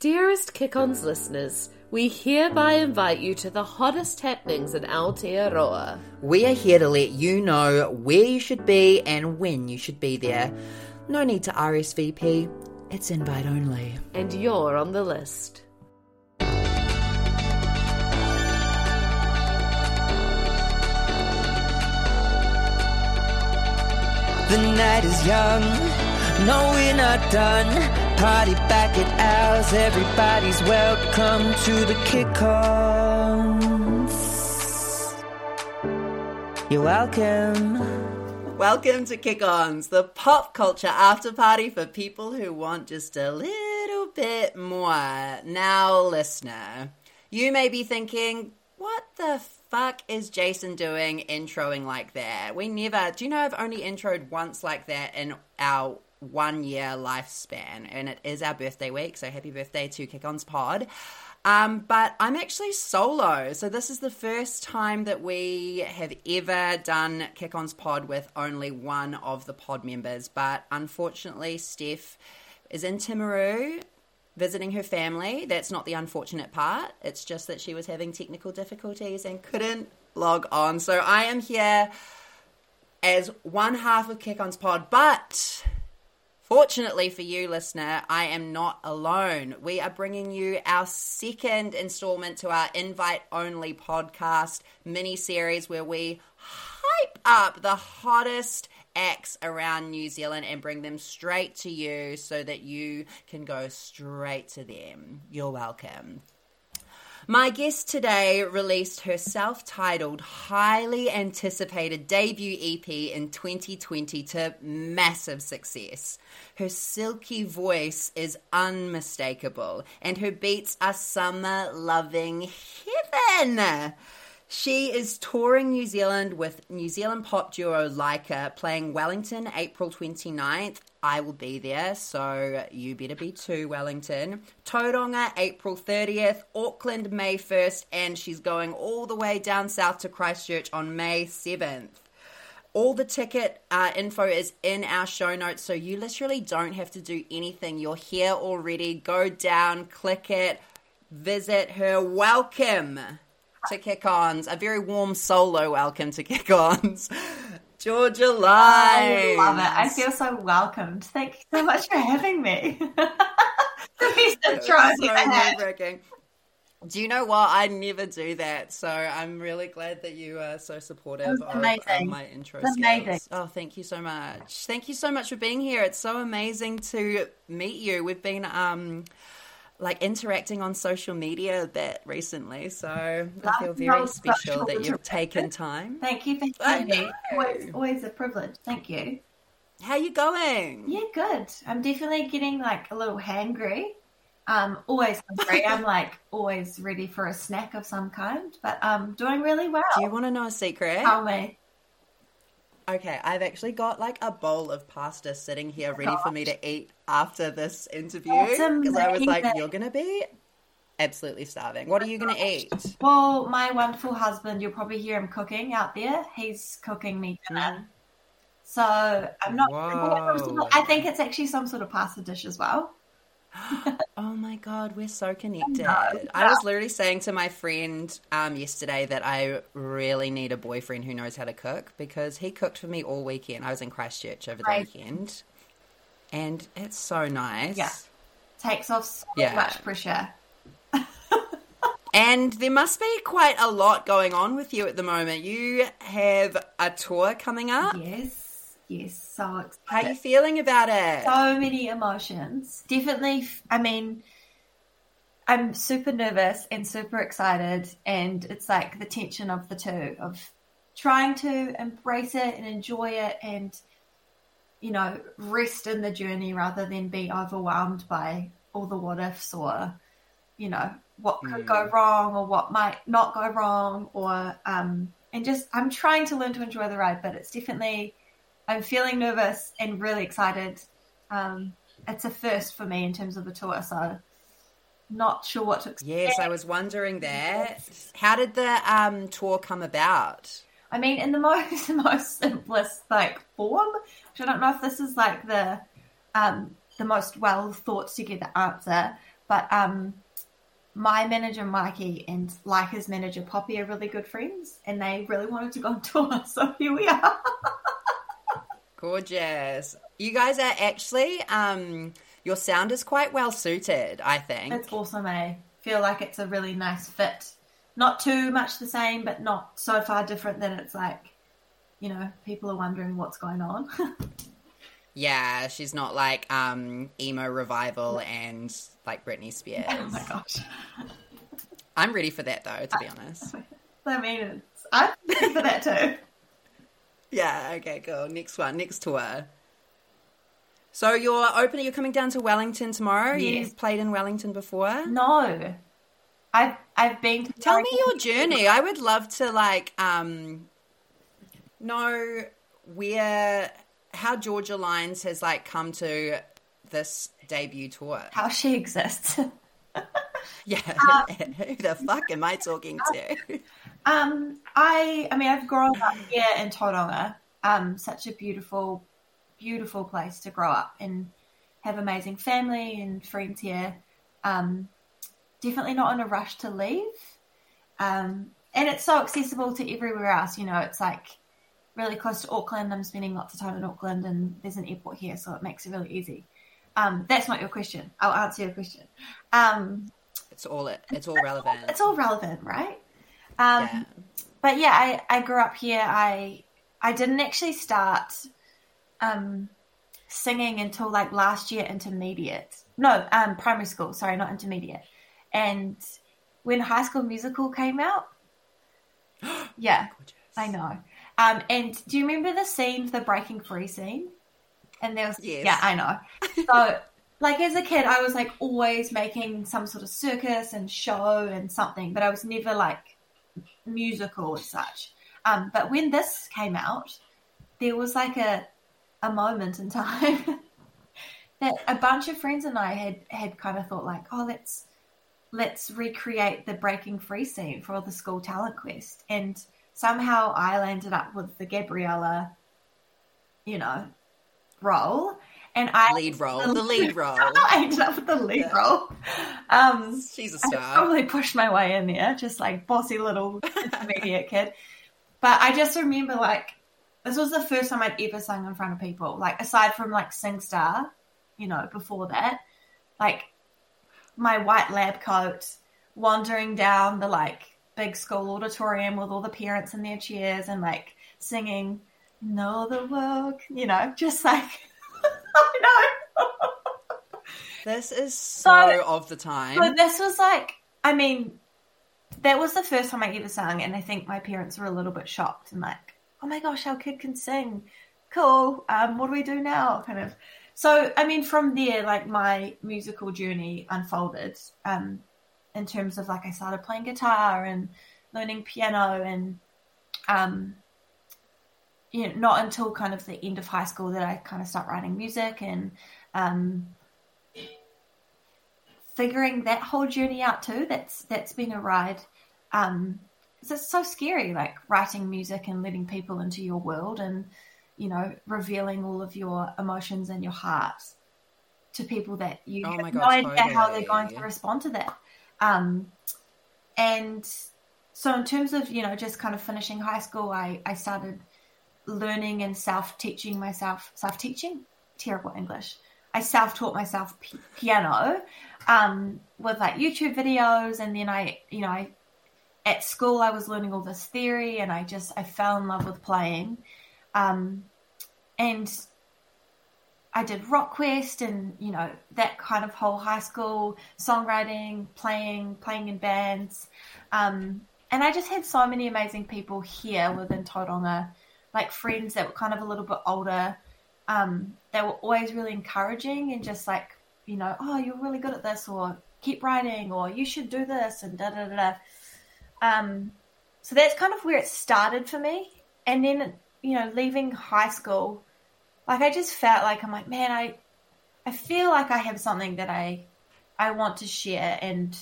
Dearest Kick Ons listeners, we hereby invite you to the hottest happenings in Aotearoa. We are here to let you know where you should be and when you should be there. No need to RSVP, it's invite only. And you're on the list. The night is young, no, we're not done. Party back at ours, everybody's welcome to the kick-ons. You're welcome. Welcome to Kick Ons, the pop culture after party for people who want just a little bit more. Now, listener, you may be thinking, what the fuck is Jason doing introing like that? We never, do you know I've only introed once like that in our one year lifespan, and it is our birthday week, so happy birthday to Kick On's pod. Um, but I'm actually solo, so this is the first time that we have ever done Kick On's pod with only one of the pod members. But unfortunately, Steph is in Timaru visiting her family. That's not the unfortunate part. It's just that she was having technical difficulties and couldn't log on. So I am here as one half of Kick On's pod, but Fortunately for you, listener, I am not alone. We are bringing you our second installment to our invite only podcast mini series where we hype up the hottest acts around New Zealand and bring them straight to you so that you can go straight to them. You're welcome. My guest today released her self titled, highly anticipated debut EP in 2020 to massive success. Her silky voice is unmistakable, and her beats are summer loving heaven. She is touring New Zealand with New Zealand pop duo Leica, playing Wellington April 29th. I will be there, so you better be too, Wellington. Tauranga April 30th, Auckland May 1st, and she's going all the way down south to Christchurch on May 7th. All the ticket uh, info is in our show notes, so you literally don't have to do anything. You're here already. Go down, click it, visit her. Welcome to Kick Ons. A very warm solo welcome to Kick Ons. Georgia. I love it. I feel so welcomed. Thank you so much for having me. the best intro I've ever had. Do you know what? I never do that, so I'm really glad that you are so supportive of, of my intro It was skills. amazing. Oh, thank you so much. Thank you so much for being here. It's so amazing to meet you. We've been um like interacting on social media a bit recently, so I feel very no special that you've taken time. Thank you having me. Always, always a privilege. Thank you. How you going? Yeah, good. I'm definitely getting like a little hangry. Um, always hungry. I'm like always ready for a snack of some kind, but um, doing really well. Do you want to know a secret? Tell me. Okay, I've actually got like a bowl of pasta sitting here ready for me to eat after this interview because I was like, "You're gonna be absolutely starving. What are you gonna eat?" Well, my wonderful husband, you'll probably hear him cooking out there. He's cooking me dinner. Hmm. So I'm not. Whoa. I think it's actually some sort of pasta dish as well. Oh my god, we're so connected. I was literally saying to my friend um, yesterday that I really need a boyfriend who knows how to cook because he cooked for me all weekend. I was in Christchurch over the Right. weekend, and it's so nice. Yeah. Takes off so Yeah. much pressure. And there must be quite a lot going on with you at the moment. You have a tour coming up. Yes, yes, so How are you feeling about it? so many emotions. Definitely, I mean, I'm super nervous and super excited, and it's like the tension of the two of trying to embrace it and enjoy it and, you know, rest in the journey rather than be overwhelmed by all the what ifs or, you know, what could go wrong or what might not go wrong or, um, and just I'm trying to learn to enjoy the ride, but it's definitely I'm feeling nervous and really excited. Um, it's a first for me in terms of a tour, so not sure what to expect. Yes, I was wondering that. How did the um, tour come about? I mean, in the most most simplest like form, which I don't know if this is like the um, the most well thought together answer, But um, my manager Mikey and Leica's manager Poppy are really good friends, and they really wanted to go on tour, so here we are. Gorgeous. You guys are actually, um, your sound is quite well suited, I think. It's awesome, eh? Feel like it's a really nice fit. Not too much the same, but not so far different that it's like, you know, people are wondering what's going on. Yeah, she's not like um emo revival and like Britney Spears. oh my gosh. I'm ready for that though, to be honest. I mean, it's, I'm ready for that too. Yeah, okay, cool. Next one, next tour. So you're opening you're coming down to Wellington tomorrow? You've played in Wellington before? No. I've I've been to Tell me your journey. I would love to like um know where how Georgia Lines has like come to this debut tour. how she exists. Yeah. Who the fuck am I talking to? Um, I I mean I've grown up here in Tauranga. Um, such a beautiful, beautiful place to grow up and have amazing family and friends here. Um, definitely not in a rush to leave. Um, and it's so accessible to everywhere else. You know, it's like really close to Auckland. I'm spending lots of time in Auckland, and there's an airport here, so it makes it really easy. Um, that's not your question. I'll answer your question. Um, It's all it. It's all relevant. it's all relevant, right? Um, Yeah. But yeah, I, I grew up here. I I didn't actually start um, singing until like last year, intermediate. No, um, primary school. Sorry, not intermediate. And when High School Musical came out, yeah, I know. Um, and do you remember the scene, the breaking free scene? And there was, Yes. yeah, I know. So, like as a kid, I was like always making some sort of circus and show and something, but I was never like musical as such. Um, but when this came out, there was like a a moment in time that a bunch of friends and I had had kind of thought like, oh, let's let's recreate the breaking free scene for the school talent quest, and somehow I landed up with the Gabriella, you know, role, and I lead role. The lead role. I ended up with the lead role. Um, She's a I star. probably pushed my way in there, just like bossy little intermediate kid. But I just remember like this was the first time I'd ever sung in front of people. Like aside from like SingStar, you know, before that, like my white lab coat, wandering down the like big school auditorium with all the parents in their chairs and like singing "Know the World," you know, just like I know. This is so, So- of the time. But this was like, I mean, that was the first time I ever sang, and I think my parents were a little bit shocked and like, oh my gosh, our kid can sing. Cool. Um, what do we do now? Kind of. So, I mean, from there, like my musical journey unfolded. Um, in terms of like, I started playing guitar and learning piano, and um, you know, not until kind of the end of high school that I kind of start writing music and um, figuring that whole journey out too. That's that's been a ride. Um, it's so scary, like writing music and letting people into your world, and you know, revealing all of your emotions and your heart to people that you Oh have my no God, idea how they're going to respond to that. Um, and so, in terms of you know, just kind of finishing high school, I I started learning and self teaching myself, self teaching, terrible English. I self taught myself p- piano um, with like YouTube videos, and then I, you know, I, at school I was learning all this theory, and I just I fell in love with playing, um, and I did Rock Quest, and you know that kind of whole high school songwriting, playing, playing in bands, um, and I just had so many amazing people here within Tauranga, like friends that were kind of a little bit older. Um, they were always really encouraging and just like, you know, oh, you're really good at this, or keep writing, or you should do this, and da da da. Um, so that's kind of where it started for me. And then, you know, leaving high school, like I just felt like I'm like, man, I, I feel like I have something that I, I want to share, and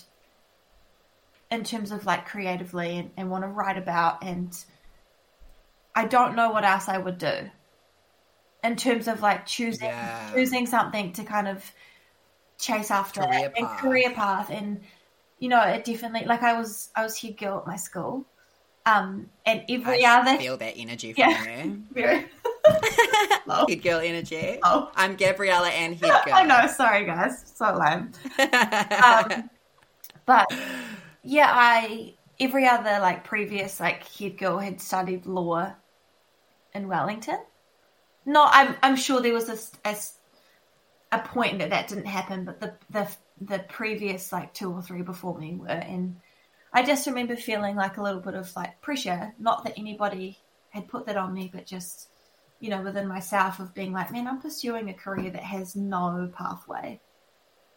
in terms of like creatively, and, and want to write about, and I don't know what else I would do in terms of like choosing Yeah. choosing something to kind of chase after Career and path. career path and you know it definitely like I was I was head girl at my school um and every I other feel that energy from Yeah. you. very. Head girl energy. Oh. I'm Gabriella and head girl. I know sorry guys so lame um, but yeah I every other like previous like head girl had studied law in Wellington no I'm I'm sure there was a point that that didn't happen but the the the previous like two or three before me were and I just remember feeling like a little bit of like pressure not that anybody had put that on me but just you know within myself of being like man I'm pursuing a career that has no pathway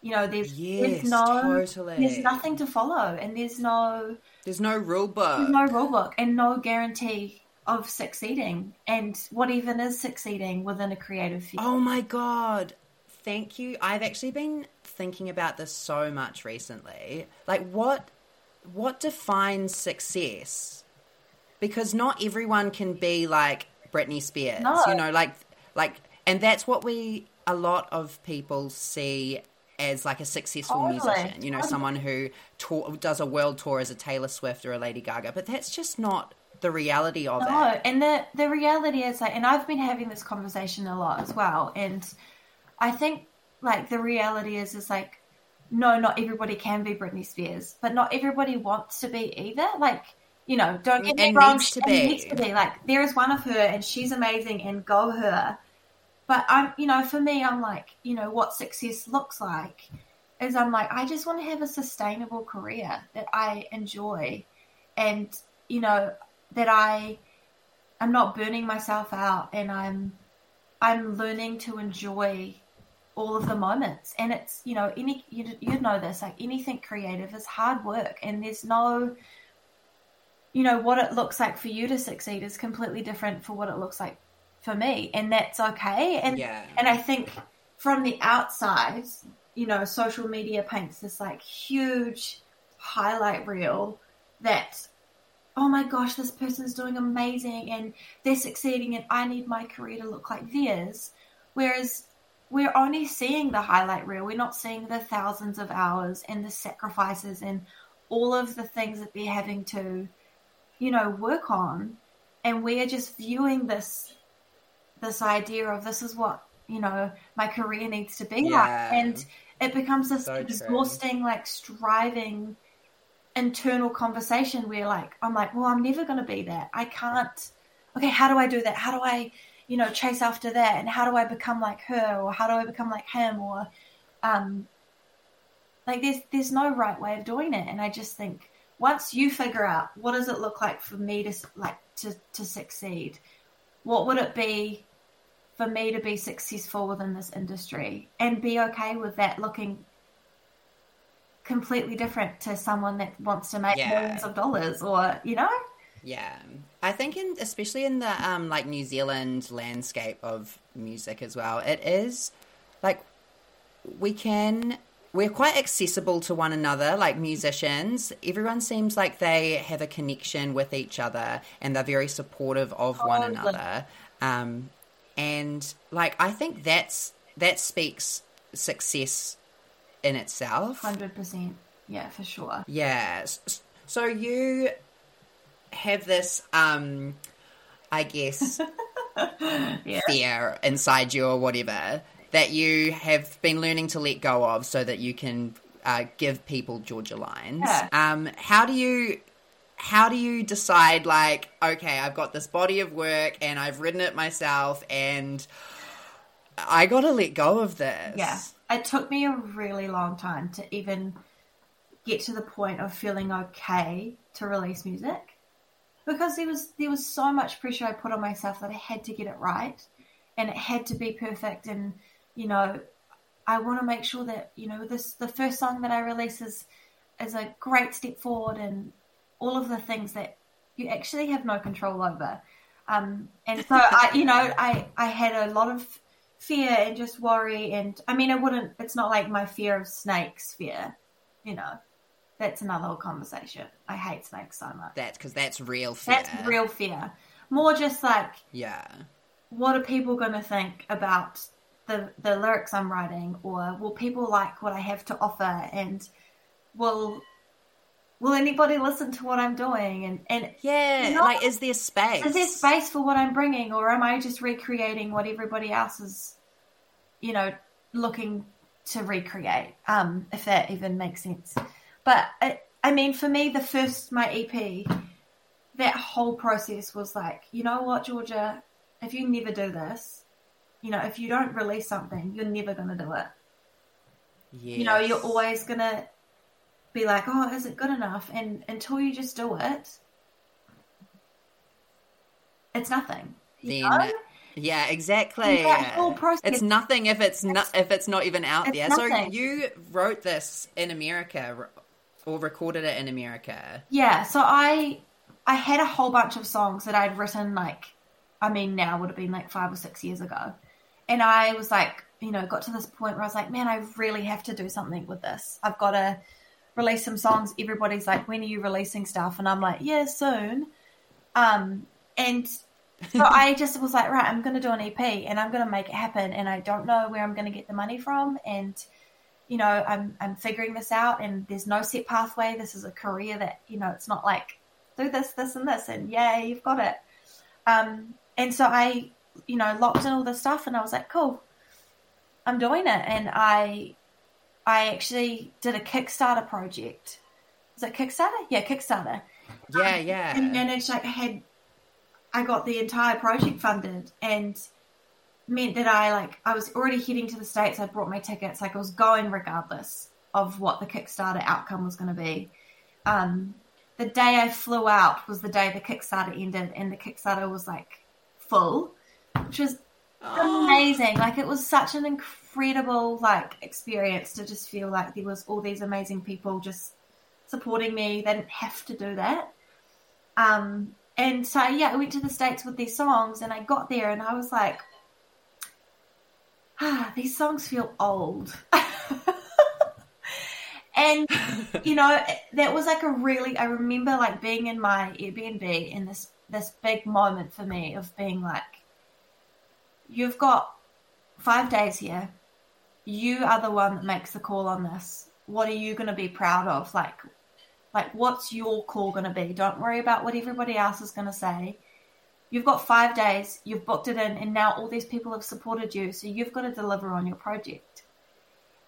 you know there's Yes, there's no totally. there's nothing to follow and there's no There's no rule book. there's no rule book and no guarantee of succeeding and what even is succeeding within a creative field Oh my god. Thank you. I've actually been thinking about this so much recently. Like what what defines success? Because not everyone can be like Britney Spears. No. You know, like like and that's what we a lot of people see as like a successful Totally. musician. You know, Totally. someone who tour, does a world tour as a Taylor Swift or a Lady Gaga, but that's just not the reality of No, it. and the the reality is like, and I've been having this conversation a lot as well, and I think like the reality is is like, no, not everybody can be Britney Spears, but not everybody wants to be either. Like, you know, don't get me wrong, needs to be. needs to be. Like, there is one of her, and she's amazing, and go her. But I'm, you know, for me, I'm like, you know, what success looks like is I'm like, I just want to have a sustainable career that I enjoy, and you know, that I I'm not burning myself out and I'm I'm learning to enjoy all of the moments. And it's you know any you, you know this like anything creative is hard work and there's no you know what it looks like for you to succeed is completely different for what it looks like for me. And that's okay. And Yeah. and I think from the outside you know social media paints this like huge highlight reel that oh my gosh, this person's doing amazing and they're succeeding and I need my career to look like theirs. Whereas we're only seeing the highlight reel. We're not seeing the thousands of hours and the sacrifices and all of the things that they're having to, you know, work on. And we're just viewing this this idea of this is what, you know, my career needs to be like. And it becomes this So true. exhausting, like striving internal conversation where like I'm like, well, I'm never going to be that. I can't. Okay, how do I do that? How do I, you know, chase after that? And how do I become like her, or how do I become like him, or, um, like there's there's no right way of doing it. And I just think once you figure out what does it look like for me to like to to succeed, what would it be for me to be successful within this industry and be okay with that looking completely different to someone that wants to make Yeah. millions of dollars or you know Yeah, I think in especially in the um like New Zealand landscape of music as well, it is like we can we're quite accessible to one another like musicians everyone seems like they have a connection with each other and they're very supportive of one Totally. another um and like i think that's that speaks success in itself 100% yeah for sure yeah. S- So you have this, um, I guess, yeah fear inside you or whatever that you have been learning to let go of so that you can uh, give people Georgia lines. Yeah. Um, how do you? How do you decide, like, okay, I've got this body of work and I've written it myself and I got to let go of this? yeah it took me a really long time to even get to the point of feeling okay to release music because there was there was so much pressure I put on myself that I had to get it right and it had to be perfect. And you know I want to make sure that you know this the first song that I release is is a great step forward and all of the things that you actually have no control over. Um, and so I you know I I had a lot of fear and just worry and I mean I wouldn't it's not like my fear of snakes fear you know. That's another whole conversation. I hate snakes so much. That's because that's real fear. that's real fear. More just like Yeah. what are people going to think about the the lyrics I'm writing, or will people like what I have to offer, and will will anybody listen to what I'm doing? And and Yeah, You know, like is there space? is there space for what I'm bringing, or am I just recreating what everybody else is, you know, looking to recreate? Um, if that even makes sense. But I, I mean, for me, the first my EP, that whole process was like, you know what, Georgia, if you never do this, you know, if you don't release something, you're never gonna do it. You know, you're always gonna be like, oh, is it good enough? And until you just do it, it's nothing. Then know? yeah exactly That whole process- it's nothing if it's not if it's not even out It's there so you wrote this in america or recorded it in america Yeah, so I I had a whole bunch of songs that I'd written like I mean now would have been like five or six years ago. And I was like, you know, got to this point where I was like, man, I really have to do something with this. I've got to release some songs. Everybody's like, when are you releasing stuff? And I'm like, yeah, soon. Um, and so I just was like, right, I'm going to do an EP and I'm going to make it happen. And I don't know where I'm going to get the money from. And you know, I'm I'm figuring this out, and there's no set pathway. This is a career that you know, it's not like do this, this, and this, and yay, you've got it. Um, and so I, you know, locked in all this stuff, and I was like, cool, I'm doing it. And I, I actually did a Kickstarter project. Was it Kickstarter? Yeah, Kickstarter. yeah yeah And, managed like I had, I got the entire project funded, and meant that I like I was already heading to the states. I brought my tickets. Like I was going regardless of what the Kickstarter outcome was going to be. Um, the day I flew out was the day the Kickstarter ended, and the Kickstarter was like full, which was amazing. Like it was such an incredible like experience to just feel like there was all these amazing people just supporting me. They didn't have to do that. Um, and so yeah, I went to the states with these songs, and I got there, and I was like, ah, these songs feel old. and you know, that was like a really. I remember like being in my Airbnb in this this big moment for me of being like, you've got five days here. You are the one that makes the call on this. What are you going to be proud of? Like, like what's your call going to be? Don't worry about what everybody else is going to say. You've got five days. You've booked it in, and now all these people have supported you. So you've got to deliver on your project.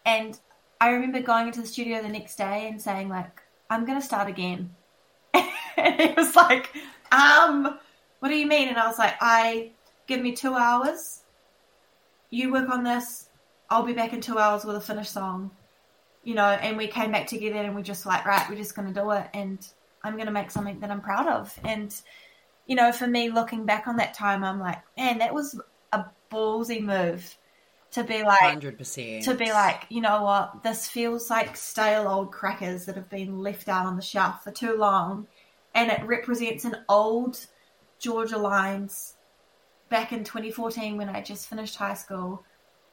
And I remember going into the studio the next day and saying, like, I'm going to start again. and he was like, um, what do you mean? And I was like, I give me two hours. You work on this. I'll be back in two hours with a finished song. You know, and we came back together and we just like, right, we're just going to do it. And I'm going to make something that I'm proud of. And, you know, for me, looking back on that time, I'm like, man, that was a ballsy move to be like, 100% to be like, you know what, this feels like stale old crackers that have been left out on the shelf for too long, and it represents an old Georgia Lines back in 2014 when I just finished high school.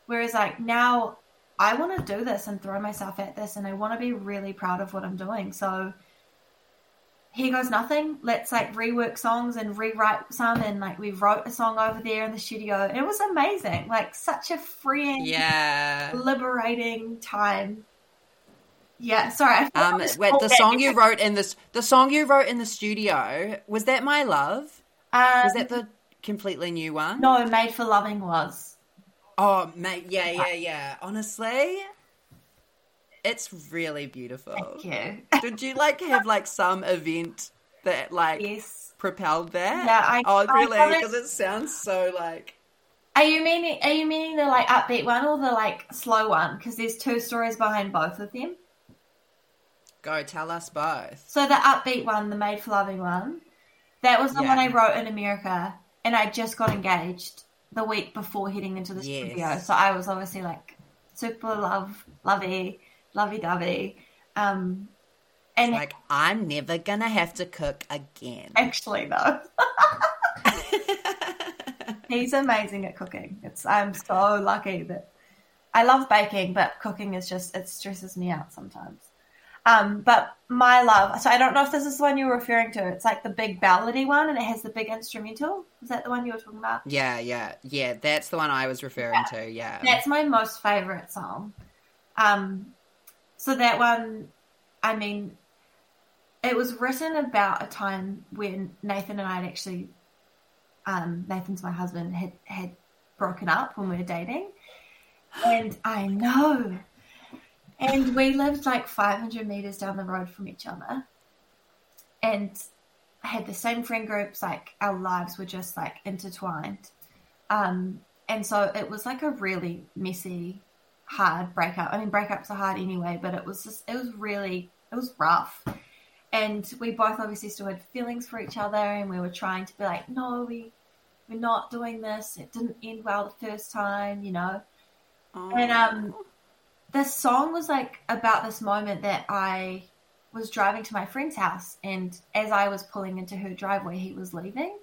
Whereas, like, now I want to do this and throw myself at this, and I want to be really proud of what I'm doing. So, here goes nothing. Let's like rework songs and rewrite some, and like we wrote a song over there in the studio. And It was amazing, like such a freeing, yeah liberating time. Yeah, sorry. I um I wait the song you wrote in this the song you wrote in the studio was that my love Um, was that the completely new one no, Made for Loving was. Oh mate yeah yeah yeah honestly it's really beautiful Thank you. Did you like have like some event that like yes. propelled that? Yeah, I- oh really? Because it sounds so like Are you meaning? Are you meaning the like upbeat one or the like slow one? Because there's two stories behind both of them. go tell us both. So the upbeat one, the Made for Loving one, that was the Yeah. one I wrote in America, and I just got engaged the week before heading into the Yes. studio. So I was obviously like super love, lovey, lovey dovey. Um, and Like I'm never gonna have to cook again. actually, though, he's amazing at cooking. It's I'm so lucky that I love baking, but cooking is just it stresses me out sometimes. Um, but my love. So I don't know if this is the one you were referring to. It's like the big ballady one, and it has the big instrumental. Is that the one you were talking about? Yeah, yeah, yeah. That's the one I was referring to. Yeah. That's my most favorite song. Um, so that one, I mean, it was written about a time when Nathan and I had actually, um, Nathan's my husband, had had broken up when we were dating, and I know, and we lived like 500 meters down the road from each other, and had the same friend groups. Like our lives were just like intertwined, um, and so it was like a really messy hard breakup. I mean, breakups are hard anyway, but it was just, it was really, it was rough. And we both obviously still had feelings for each other, and we were trying to be like, no, we, we're not doing this. It didn't end well the first time, you know. Oh. And um, the song was like about this moment that I was driving to my friend's house, and as I was pulling into her driveway, he was leaving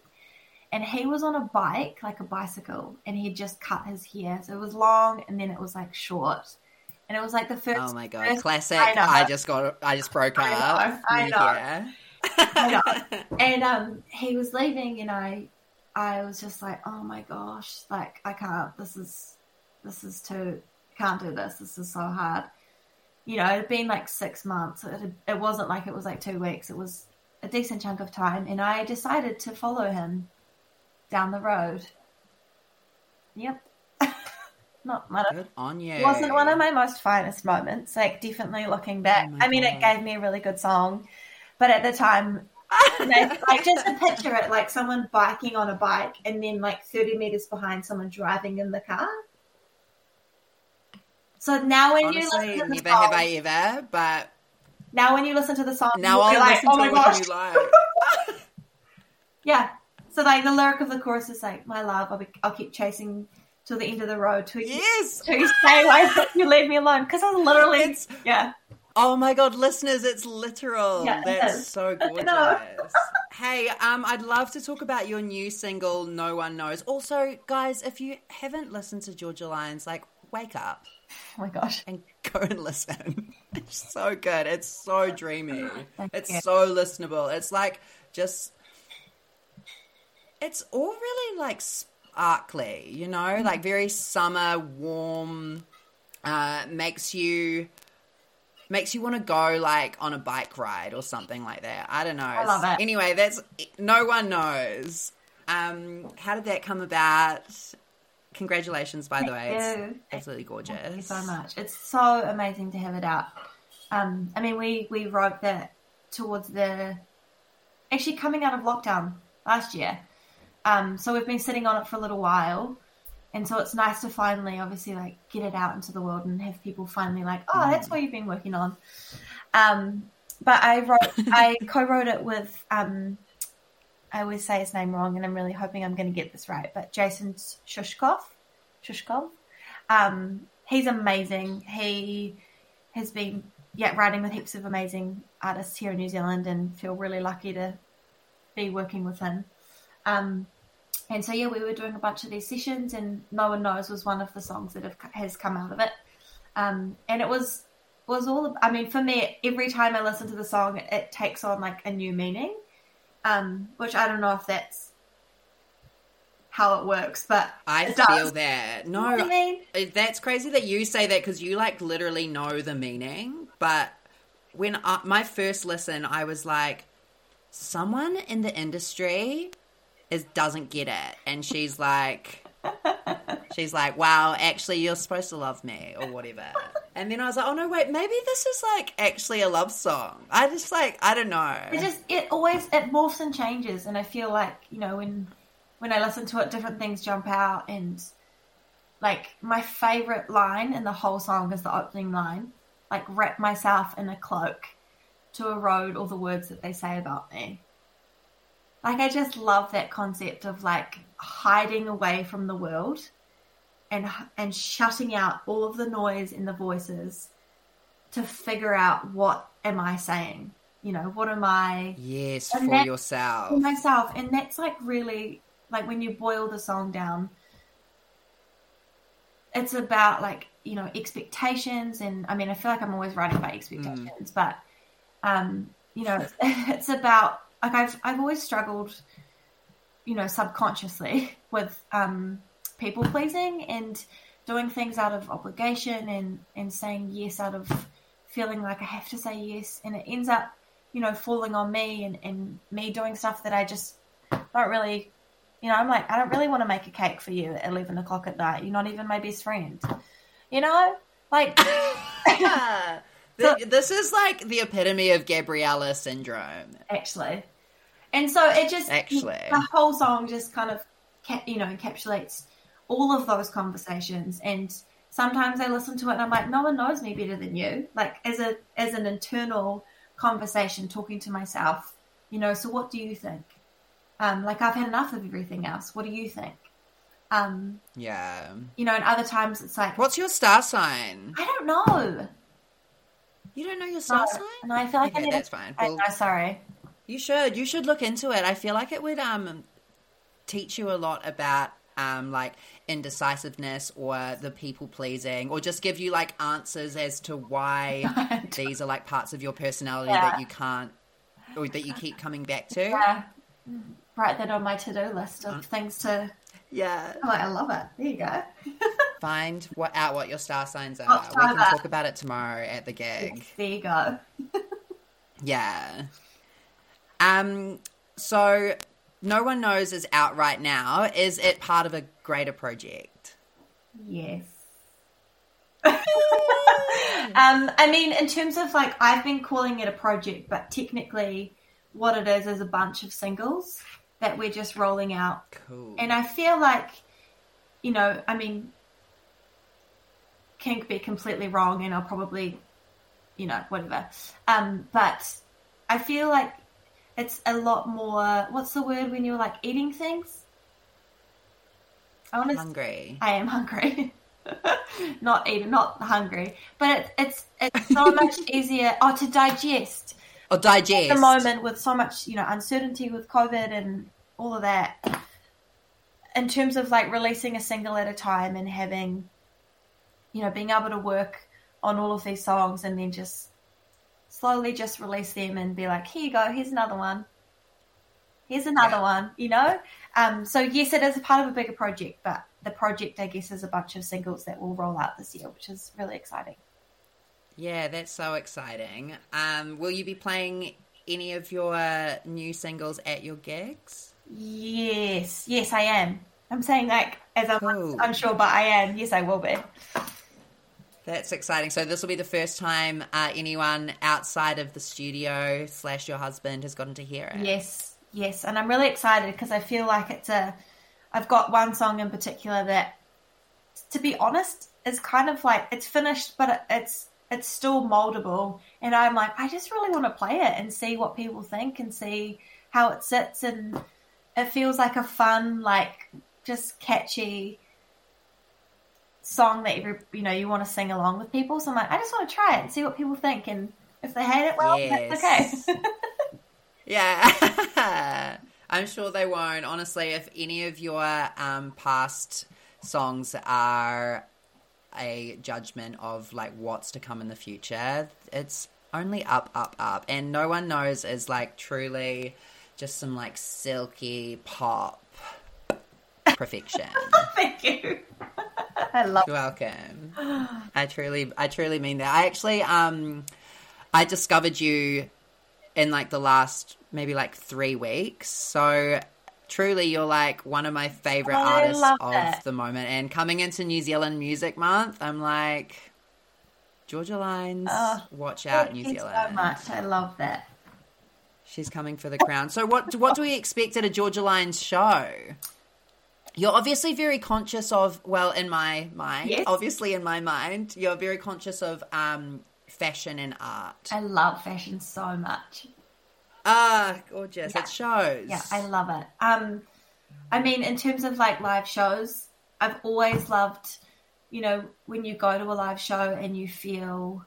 and he was on a bike, like a bicycle, and he just cut his hair. So it was long, and then it was like short, and it was like the first. Oh my god, first- classic! I. I, just got, I just broke I know, up. I know. Yeah. I know. and um, he was leaving, and I, I was just like, oh my gosh, like I can't. This is, this is too. Can't do this. This is so hard. You know, it had been like six months. It, had, it wasn't like it was like two weeks. It was a decent chunk of time, and I decided to follow him down the road. Yep. Not my Good on you. it wasn't one of my most finest moments. Like definitely looking back. Oh I mean, it gave me a really good song, but at the time, like just to picture it, like someone biking on a bike, and then like thirty meters behind, someone driving in the car. So now when you listen to the never song, have I ever, but now when you listen to the song, now I'll like, listen oh to my it gosh, you like. yeah. So like the lyric of the chorus is like, "My love, I'll, be, I'll keep chasing till the end of the road till you, yes. till you stay away, you leave me alone." Because I was literally, It's yeah. Oh my god, listeners, it's literal. Yeah, That's so gorgeous. hey, um, I'd love to talk about your new single, No One Knows. Also, guys, if you haven't listened to Georgia Lines, like, wake up Oh my gosh. and go and listen. It's so good. It's so dreamy. It's so listenable. It's like just it's all really like sparkly, you know, Mm-hmm. like very summer, warm, uh, makes you makes you want to go like on a bike ride or something like that. I don't know. I love it. Anyway, that's no one knows. Um, how did that come about? Congratulations, by the way. Thank It's you. absolutely gorgeous. Thank you so much. It's so amazing to have it out. Um, I mean, we we wrote that towards the actually coming out of lockdown last year. Um, so we've been sitting on it for a little while, and so it's nice to finally, obviously, like get it out into the world and have people finally like, oh, that's what you've been working on. Um, but I wrote, I co-wrote it with. Um, I always say his name wrong, and I'm really hoping I'm going to get this right. But Jason Shushkov, Shushkov, um, he's amazing. He has been yeah writing with heaps of amazing artists here in New Zealand, and feel really lucky to be working with him. Um, and so yeah, we were doing a bunch of these sessions, and No One Knows was one of the songs that have, has come out of it. Um, and it was was all. I mean, for me, every time I listen to the song, it, it takes on like a new meaning. Um, which I don't know if that's how it works, but I feel that. You know I No, mean? that's crazy that you say that because you like literally know the meaning. But when I, my first listen, I was like, someone in the industry is doesn't get it, and she's like, she's like, wow, actually, you're supposed to love me or whatever. And then I was like, oh no, wait, maybe this is like actually a love song. I just like, I don't know. It just it always it morphs and changes, and I feel like you know when when I listen to it, different things jump out, and like my favorite line in the whole song is the opening line, like wrap myself in a cloak to erode all the words that they say about me. Like I just love that concept of like hiding away from the world and and shutting out all of the noise in the voices to figure out what am I saying? You know, what am I yes, And for yourself. for myself? And that's like really like when you boil the song down, it's about like, you know, expectations and I mean I feel like I'm always writing about expectations, but Um, you know, it's, it's about like I've I've always struggled, you know, subconsciously with um, people pleasing and doing things out of obligation and and saying yes out of feeling like I have to say yes, and it ends up, you know, falling on me and and me doing stuff that I just don't really. You know, I'm like, I don't really want to make a cake for you at 11 o'clock at night. You're not even my best friend. You know? Like, Yeah. Th- this is like the epitome of Gabriella syndrome. actually. And so it just Actually. the whole song just kind of you know encapsulates all of those conversations. And sometimes I listen to it and I'm like, no one knows me better than you. Like as a as an internal conversation, talking to myself. You know, so what do you think? Um, like I've had enough of everything else. What do you think? Um, Yeah. you know, and other times it's like What's your star sign? I don't know. You don't know your star No, sign? and I feel like I Okay, need to- that's fine. I Well- know, sorry. You should. You should look into it. I feel like it would um teach you a lot about um like indecisiveness or the people pleasing or just give you like answers as to why these are like parts of your personality Yeah. that you can't or that you keep coming back to. Yeah. Write that on my to-do list Uh. of things to. Yeah. Oh, I love it. There you go. Find what out what your star signs are. We can that. talk about it tomorrow at the gig. There you go. Yeah. Um. So, no one knows is out right now. Is it part of a greater project? Yes. um, I mean, in terms of like, I've been calling it a project, but technically, what it is is a bunch of singles that we're just rolling out. Cool. And I feel like, you know, I mean, can be completely wrong, and I'll probably, you know, whatever. Um, but I feel like it's a lot more. What's the word when you're like eating things? I want to Hungry. I am hungry. not eating, not hungry, but it, it's it's so much easier. Oh, to digest Or digest. at the moment with so much you know uncertainty with COVID and all of that. In terms of like releasing a single at a time and having, you know, being able to work on all of these songs and then just slowly just release them and be like, here you go, here's another one. Here's another Yeah. one, you know? Um, so yes, it is a part of a bigger project, but the project, I guess, is a bunch of singles that will roll out this year, which is really exciting. Yeah, that's so exciting. Um, will you be playing any of your new singles at your gigs? Yes, yes, I am. I'm saying that as I'm Cool. unsure, but I am. Yes, I will be. That's exciting. So this will be the first time uh, anyone outside of the studio slash your husband has gotten to hear it. Yes, yes, and I'm really excited because I feel like it's a. I've got one song in particular that, to be honest, is kind of like it's finished, but it's it's still moldable, and I'm like, I just really want to play it and see what people think and see how it sits, and it feels like a fun, like just catchy song that every you know you want to sing along with people. So I'm like, I just want to try it and see what people think, and if they hate it, well, that's Yes. okay. Yeah. I'm sure they won't. Honestly, if any of your um, past songs are a judgment of like what's to come in the future, it's only up, up, up. And no one knows is like truly just some like silky pop perfection. Thank you. I love You're welcome. I truly, I truly mean that. I actually, um, I discovered you in like the last maybe like three weeks. So truly, you're like one of my favorite I artists of that. the moment. And coming into New Zealand Music Month, I'm like, Georgia Lines, Oh, watch out, Thank New you Zealand. so much. I love that. She's coming for the crown. So what what do we expect at a Georgia Lines show? You're obviously very conscious of well in my mind, Yes. obviously in my mind, you're very conscious of um fashion and art. I love fashion so much. Ah, gorgeous. Yeah. It shows. Yeah, I love it. Um, I mean, in terms of like live shows, I've always loved, you know, when you go to a live show and you feel,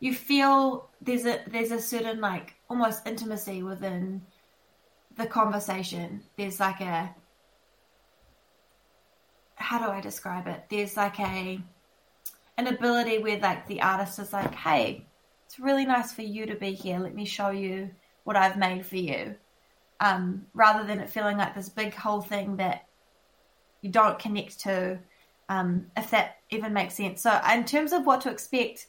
you feel there's a there's a certain like almost intimacy within the conversation. There's like a how do I describe it? There's like a an ability where like the artist is like, hey, it's really nice for you to be here. Let me show you what I've made for you. Um, rather than it feeling like this big whole thing that you don't connect to, um, if that even makes sense. So, in terms of what to expect,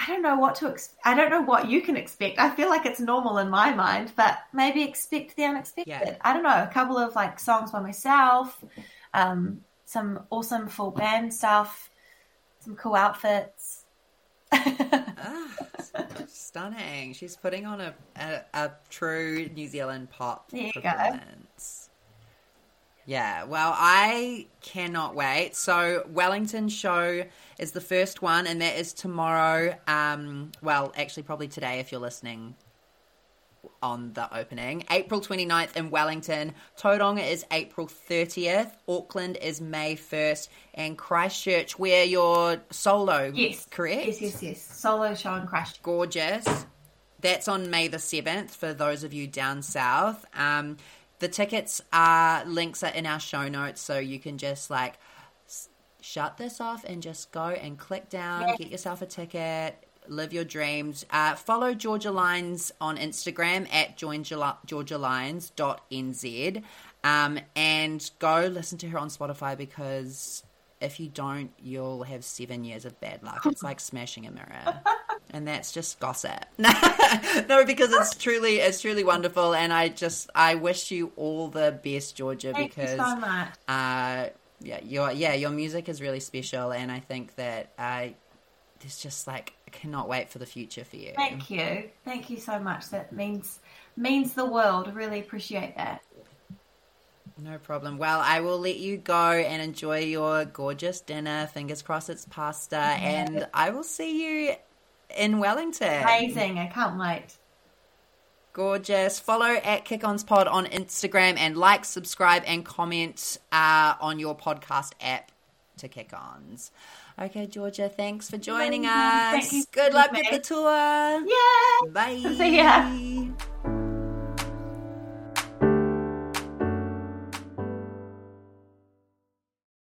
I don't know what to ex- I don't know what you can expect. I feel like it's normal in my mind, but maybe expect the unexpected. Yeah. I don't know. A couple of like songs by myself, um, some awesome full band stuff, some cool outfits. Ah, stunning. She's putting on a, a, a true New Zealand pop There performance. Yeah, well, I cannot wait. So, Wellington show is the first one, and that is tomorrow. Um, well, actually, probably today if you're listening on the opening. April 29th in Wellington. Tauranga is April 30th. Auckland is May 1st. And Christchurch, where your solo, yes, correct? Yes, yes, yes. Solo show and crash. gorgeous. That's on May the 7th for those of you down south. Um, the tickets are, links are in our show notes, so you can just like s- shut this off and just go and click down, get yourself a ticket, live your dreams. Uh, follow Georgia Lines on Instagram at georgialines.nz um, and go listen to her on Spotify because if you don't, you'll have seven years of bad luck. It's like smashing a mirror. And that's just gossip. no, because it's truly it's truly wonderful and I just I wish you all the best, Georgia, Thank because you so much. uh yeah, your yeah, your music is really special and I think that uh there's just like I cannot wait for the future for you. Thank you. Thank you so much. That means means the world. Really appreciate that. No problem. Well, I will let you go and enjoy your gorgeous dinner. Fingers crossed it's pasta. And I will see you in Wellington. Amazing. I can't wait. Gorgeous. Follow at Kick-Ons Pod on Instagram and like, subscribe, and comment uh, on your podcast app to Kick-Ons. Okay, Georgia, thanks for joining us. Thank you Good luck with the tour. Yeah. Bye. See ya.